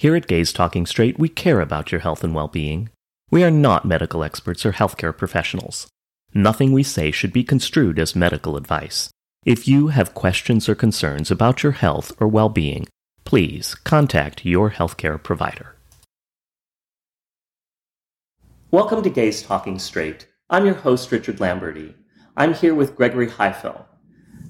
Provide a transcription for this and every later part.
Here at Gays Talking Straight, we care about your health and well being. We are not medical experts or healthcare professionals. Nothing we say should be construed as medical advice. If you have questions or concerns about your health or well being, please contact your healthcare provider. Welcome to Gays Talking Straight. I'm your host, Richard Lamberty. I'm here with Gregory Heifel.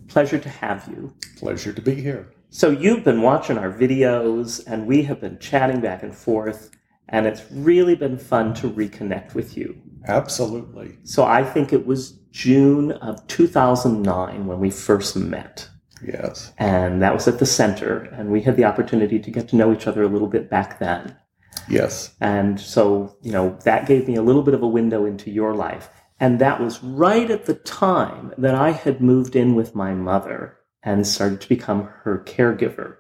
Pleasure to have you. Pleasure to be here. So, you've been watching our videos, and we have been chatting back and forth, and it's really been fun to reconnect with you. Absolutely. So, I think it was June of 2009 when we first met. Yes. And that was at the center, and we had the opportunity to get to know each other a little bit back then. Yes. And so, you know, that gave me a little bit of a window into your life. And that was right at the time that I had moved in with my mother and started to become her caregiver,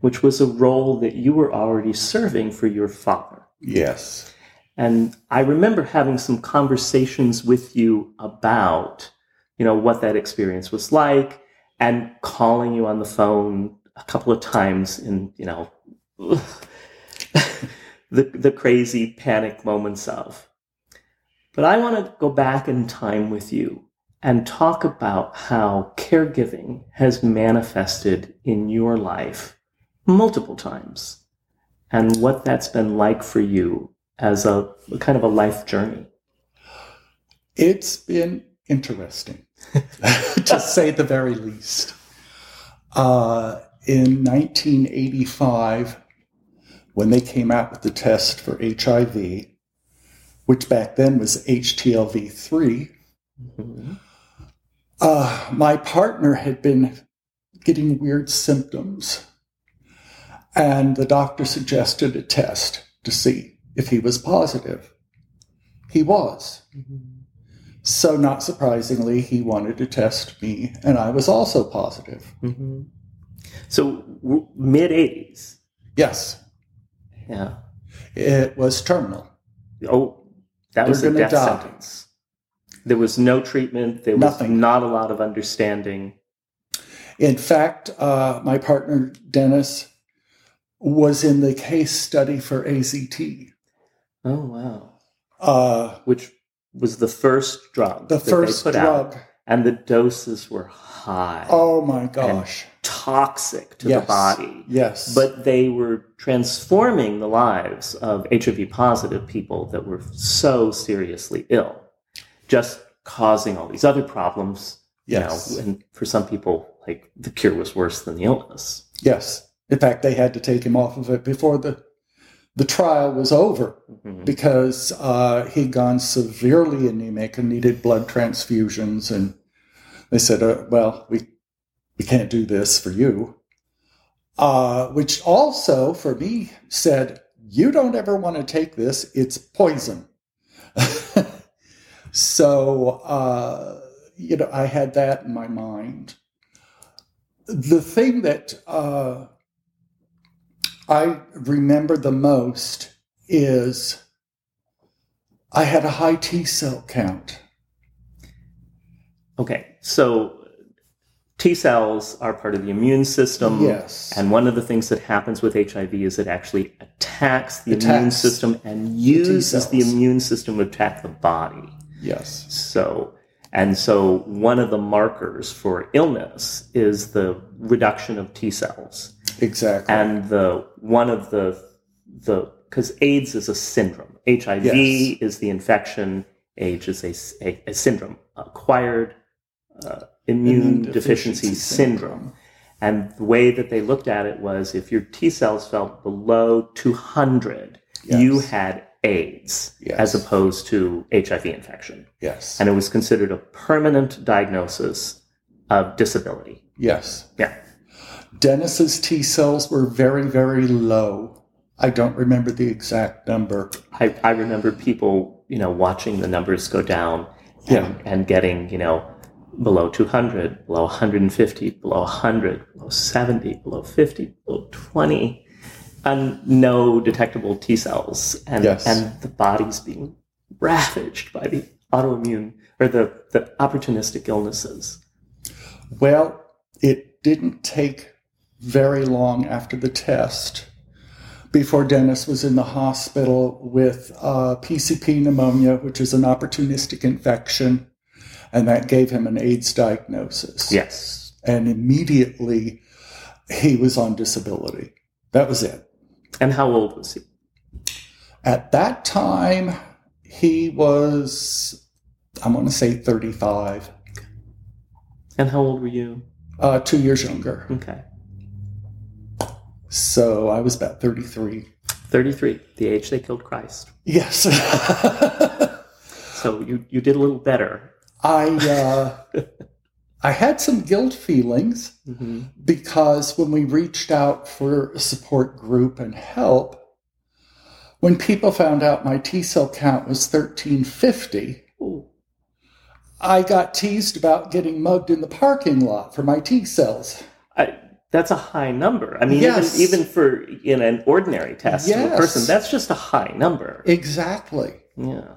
which was a role that you were already serving for your father. Yes. And I remember having some conversations with you about, you know, what that experience was like and calling you on the phone a couple of times in, you know, the, the crazy panic moments of. But I want to go back in time with you and talk about how caregiving has manifested in your life multiple times and what that's been like for you as a, a kind of a life journey. It's been interesting, to say the very least. Uh, in 1985, when they came out with the test for HIV, which back then was HTLV3, mm-hmm. Uh, my partner had been getting weird symptoms. And the doctor suggested a test to see if he was positive. He was. Mm-hmm. So, not surprisingly, he wanted to test me, and I was also positive. Mm-hmm. So, w- mid 80s? Yes. Yeah. It was terminal. Oh, that was a death die. sentence. There was no treatment. There was Nothing. not a lot of understanding. In fact, uh, my partner Dennis was in the case study for AZT. Oh wow! Uh, Which was the first drug. The first drug, out, and the doses were high. Oh my gosh! toxic to yes. the body. Yes. But they were transforming the lives of HIV positive people that were so seriously ill, just causing all these other problems. Yes. You know, and for some people, like the cure was worse than the illness. Yes. In fact, they had to take him off of it before the the trial was over mm-hmm. because uh, he'd gone severely anemic and needed blood transfusions. And they said, uh, "Well, we we can't do this for you. Uh, which also, for me, said, you don't ever want to take this, it's poison. so, uh, you know, I had that in my mind. The thing that uh, I remember the most is I had a high T cell count. Okay, so T cells are part of the immune system. Yes. And one of the things that happens with HIV is it actually attacks the attacks immune system and uses the, the, immune system to attack the body. Yes. So, and so one of the markers for illness is the reduction of T cells. Exactly. And the one of the the because AIDS is a syndrome. HIV yes. is the infection. AIDS is a, a, a syndrome acquired. Uh, immune, immune deficiency, deficiency syndrome. syndrome. And the way that they looked at it was if your T cells fell below 200, yes. you had AIDS yes. as opposed to HIV infection. Yes. And it was considered a permanent diagnosis of disability. Yes. Yeah. Dennis's T cells were very, very low. I don't remember the exact number. I, I remember people, you know, watching the numbers go down and, yeah. and getting, you know, below 200, below 150, below 100, below 70, below 50, below 20, and no detectable T cells, and yes. and the body's being ravaged by the autoimmune or the, the opportunistic illnesses. Well, it didn't take very long after the test before Dennis was in the hospital with uh, PCP pneumonia, which is an opportunistic infection, and that gave him an AIDS diagnosis. Yes. And immediately he was on disability. That was it. And how old was he? At that time, he was, I want to say 35, And how old were you? uh, two years younger. Okay. So I was about 33. 33, the age they killed Christ. Yes. So you, you did a little better. I, uh, I had some guilt feelings hmm because when we reached out for a support group and help, when people found out my T cell count was 1350, Ooh. I got teased about getting mugged in the parking lot for my T cells. I, that's a high number. I mean, Yes. even, even for in an ordinary test of a Yes. person, that's just a high number. Exactly. Yeah.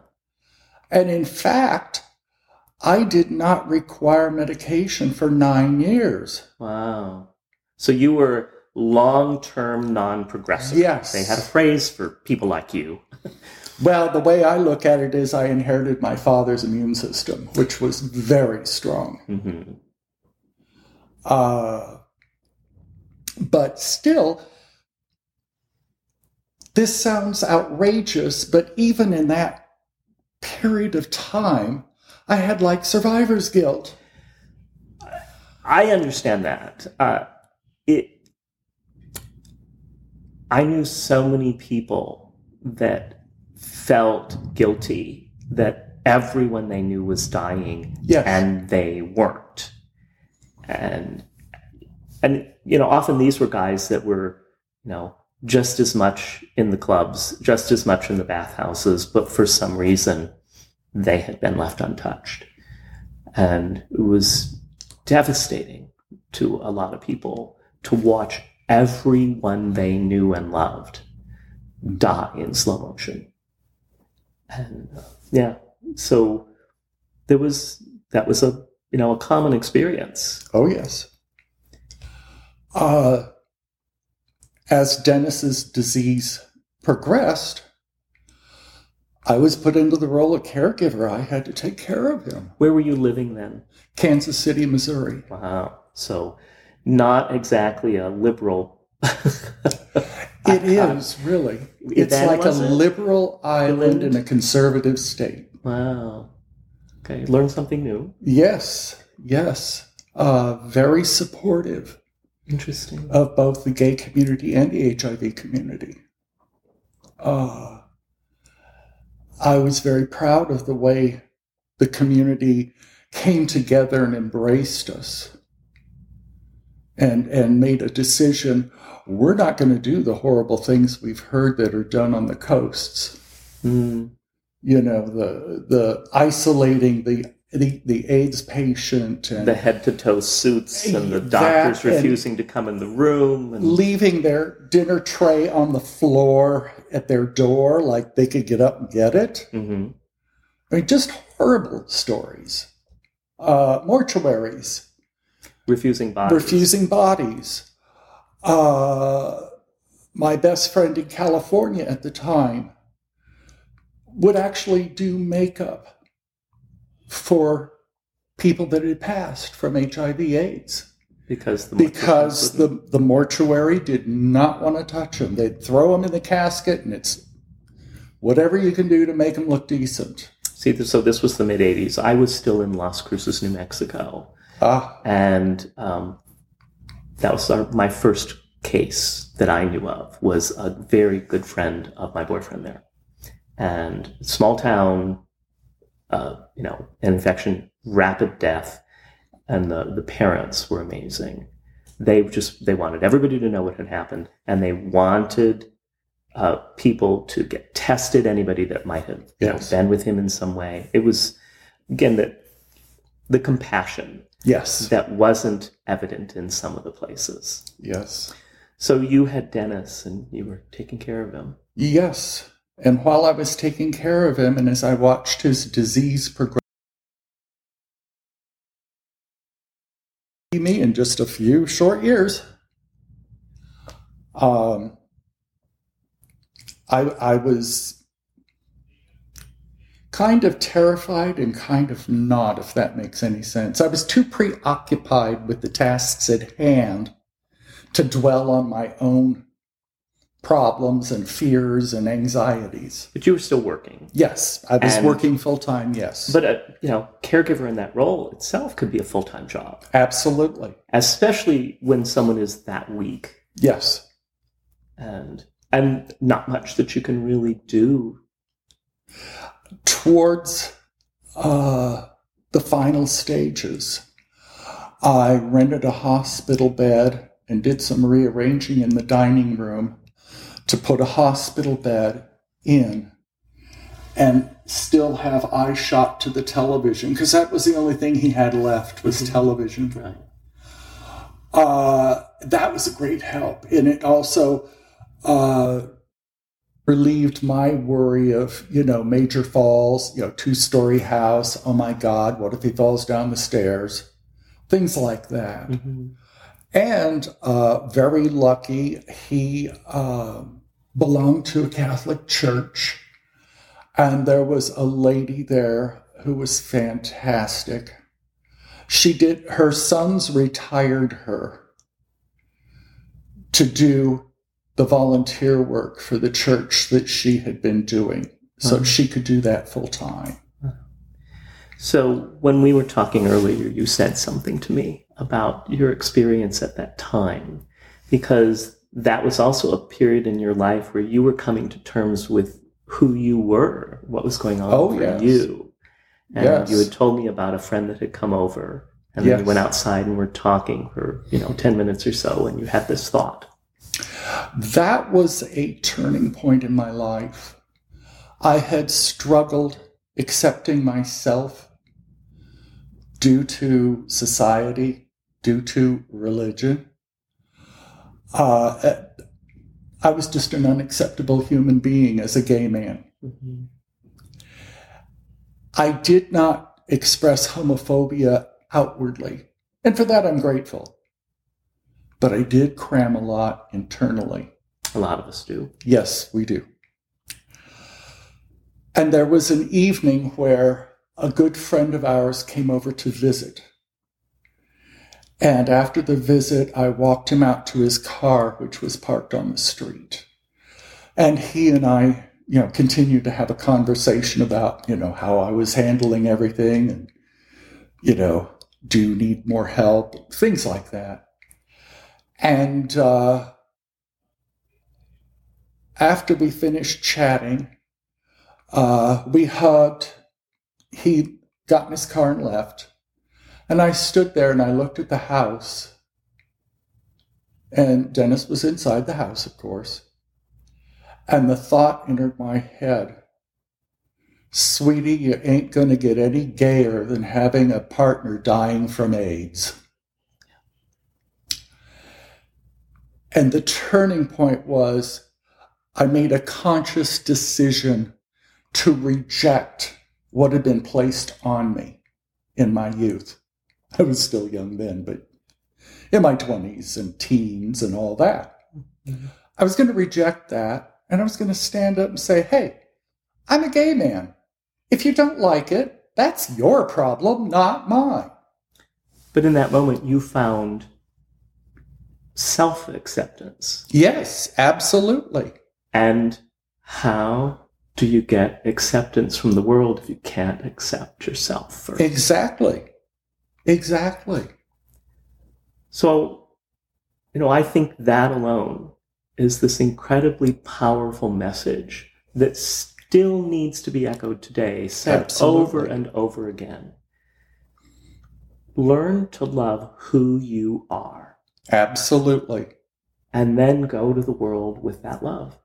And in fact, I did not require medication for nine years. Wow. So you were long term non progressive. Yes. They had a phrase for people like you. Well, the way I look at it is I inherited my father's immune system, which was very strong. hmm Uh, but still, this sounds outrageous, but even in that period of time, I had like survivor's guilt. I understand that. Uh, it. I knew so many people that felt guilty that everyone they knew was dying Yes. and they weren't. And and you know, often these were guys that were, you know, just as much in the clubs, just as much in the bathhouses, but for some reason they had been left untouched. And it was devastating to a lot of people to watch everyone they knew and loved die in slow motion. And uh, yeah, so there was that was a you know a common experience. Oh, yes. Uh, as Dennis's disease progressed, I was put into the role of caregiver. I had to take care of him. Where were you living then? Kansas City, Missouri. Wow, so not exactly a liberal. It is really. It's like a liberal island in a conservative state. Wow. Okay, learn something new. Yes, yes. Uh, very supportive Interesting. of both the gay community and the HIV community. Uh, I was very proud of the way the community came together and embraced us and, and made a decision we're not going to do the horrible things we've heard that are done on the coasts. Mm, You know, the, the isolating the, the, the AIDS patient and the head to toe suits and the doctors refusing to come in the room. And leaving their dinner tray on the floor at their door like they could get up and get it. Mhm. I mean, just horrible stories. Uh, mortuaries, refusing bodies. refusing bodies. Uh, my best friend in California at the time would actually do makeup for people that had passed from HIV/AIDS. because the because the, the mortuary did not want to touch them. They'd throw them in the casket, and it's whatever you can do to make them look decent. see. So this was the mid '80s. I was still in Las Cruces, New Mexico, Ah, and um, that was our, my first case that I knew of. Was a very good friend of my boyfriend there, and small town. Uh, you know, an infection, rapid death, and the the parents were amazing. They just they wanted everybody to know what had happened, and they wanted uh, people to get tested. Anybody that might have you know, been with him in some way. It was again that the compassion yes, that wasn't evident in some of the places. yes, So you had Dennis, and you were taking care of him. yes. And while I was taking care of him, and as I watched his disease progress, me in just a few short years. Um, I, I was kind of terrified and kind of not, if that makes any sense. I was too preoccupied with the tasks at hand to dwell on my own problems and fears and anxieties. But you were still working. Yes, I was And- working full time, yes. But a you know, caregiver in that role itself could be a full time job, Absolutely. especially when someone is that weak Yes. and and not much that you can really do. Towards uh, the final stages, I rented a hospital bed and did some rearranging in the dining room to put a hospital bed in and still have eye shot to the television because that was the only thing he had left was Mhm. television. Right. uh, that was a great help. And it also uh, relieved my worry of, you know, major falls, you know, two story house. Oh my God, what if he falls down the stairs? Things like that. Mhm. And uh, very lucky, he uh, belonged to a Catholic church. And there was a lady there who was fantastic. She did, her sons retired her to do the volunteer work for the church that she had been doing. So Mhm. she could do that full time. So when we were talking earlier, you said something to me about your experience at that time, because that was also a period in your life where you were coming to terms with who you were, what was going on Oh, for yes. you. And Yes. you had told me about a friend that had come over, and then you went outside and were talking for, you know, 10 minutes or so, and you had this thought. That was a turning point in my life. I had struggled accepting myself due to society, due to religion. Uh, I was just an unacceptable human being as a gay man. Mhm. I did not express homophobia outwardly, and for that I'm grateful. But I did cram a lot internally. A lot of us do. Yes, we do. And there was an evening where a good friend of ours came over to visit. And after the visit, I walked him out to his car, which was parked on the street. And he and I, you know, continued to have a conversation about, you know, how I was handling everything and, you know, do you need more help? Things like that. And, uh, after we finished chatting, uh, we hugged. He got in his car and left. And I stood there and I looked at the house. And Dennis was inside the house, of course. And the thought entered my head Sweetie, you ain't going to get any gayer than having a partner dying from AIDS. And the turning point was I made a conscious decision to reject what had been placed on me in my youth. I was still young then, but in my 20s and teens and all that. Mhm. I was going to reject that and I was going to stand up and say, hey, I'm a gay man. If you don't like it, that's your problem, not mine. But in that moment, you found self acceptance. Yes, absolutely. And how do you get acceptance from the world if you can't accept yourself first? Exactly. Exactly. So, you know, I think that alone is this incredibly powerful message that still needs to be echoed today, said Absolutely. over and over again. Learn to love who you are, Absolutely. and then go to the world with that love.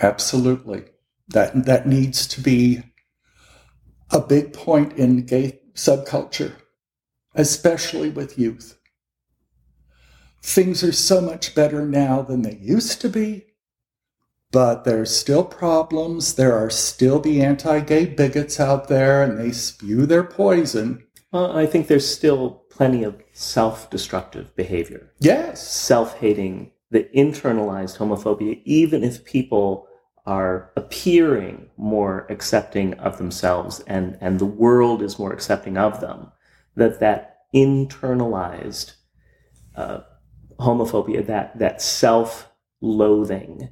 Absolutely. That that needs to be a big point in gay subculture, especially with youth. Things are so much better now than they used to be, but there's still problems. There are still the anti-gay bigots out there and they spew their poison. Well, I think there's still plenty of self destructive behavior, Yes. self hating the internalized homophobia, even if people are appearing more accepting of themselves and, and the world is more accepting of them, that that internalized uh, homophobia, that, that self loathing,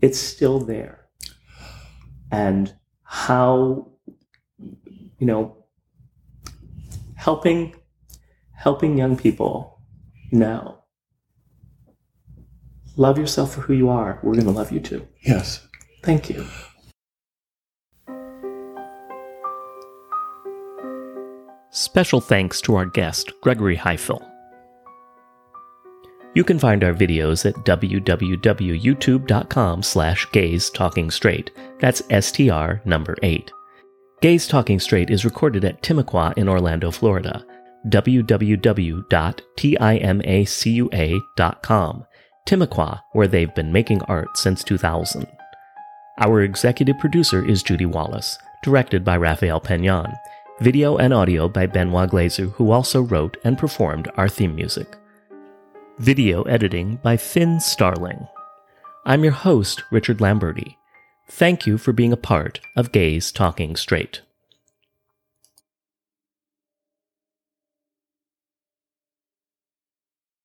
it's still there. And how, you know, helping helping young people know love yourself for who you are. We're going to love you too. Yes. Thank you. Special thanks to our guest, Gregory Heifel. You can find our videos at www.youtube.com slash gays talking straight. That's STR number 8. Gays Talking Straight is recorded at Timucua in Orlando, Florida. www.timucua.com. Timucua, where they've been making art since 2000. Our executive producer is Judy Wallace, directed by Rafael Peñan. Video and audio by Benoit Glazer, who also wrote and performed our theme music. Video editing by Finn Starling. I'm your host, Richard Lamberty. Thank you for being a part of Gays Talking Straight.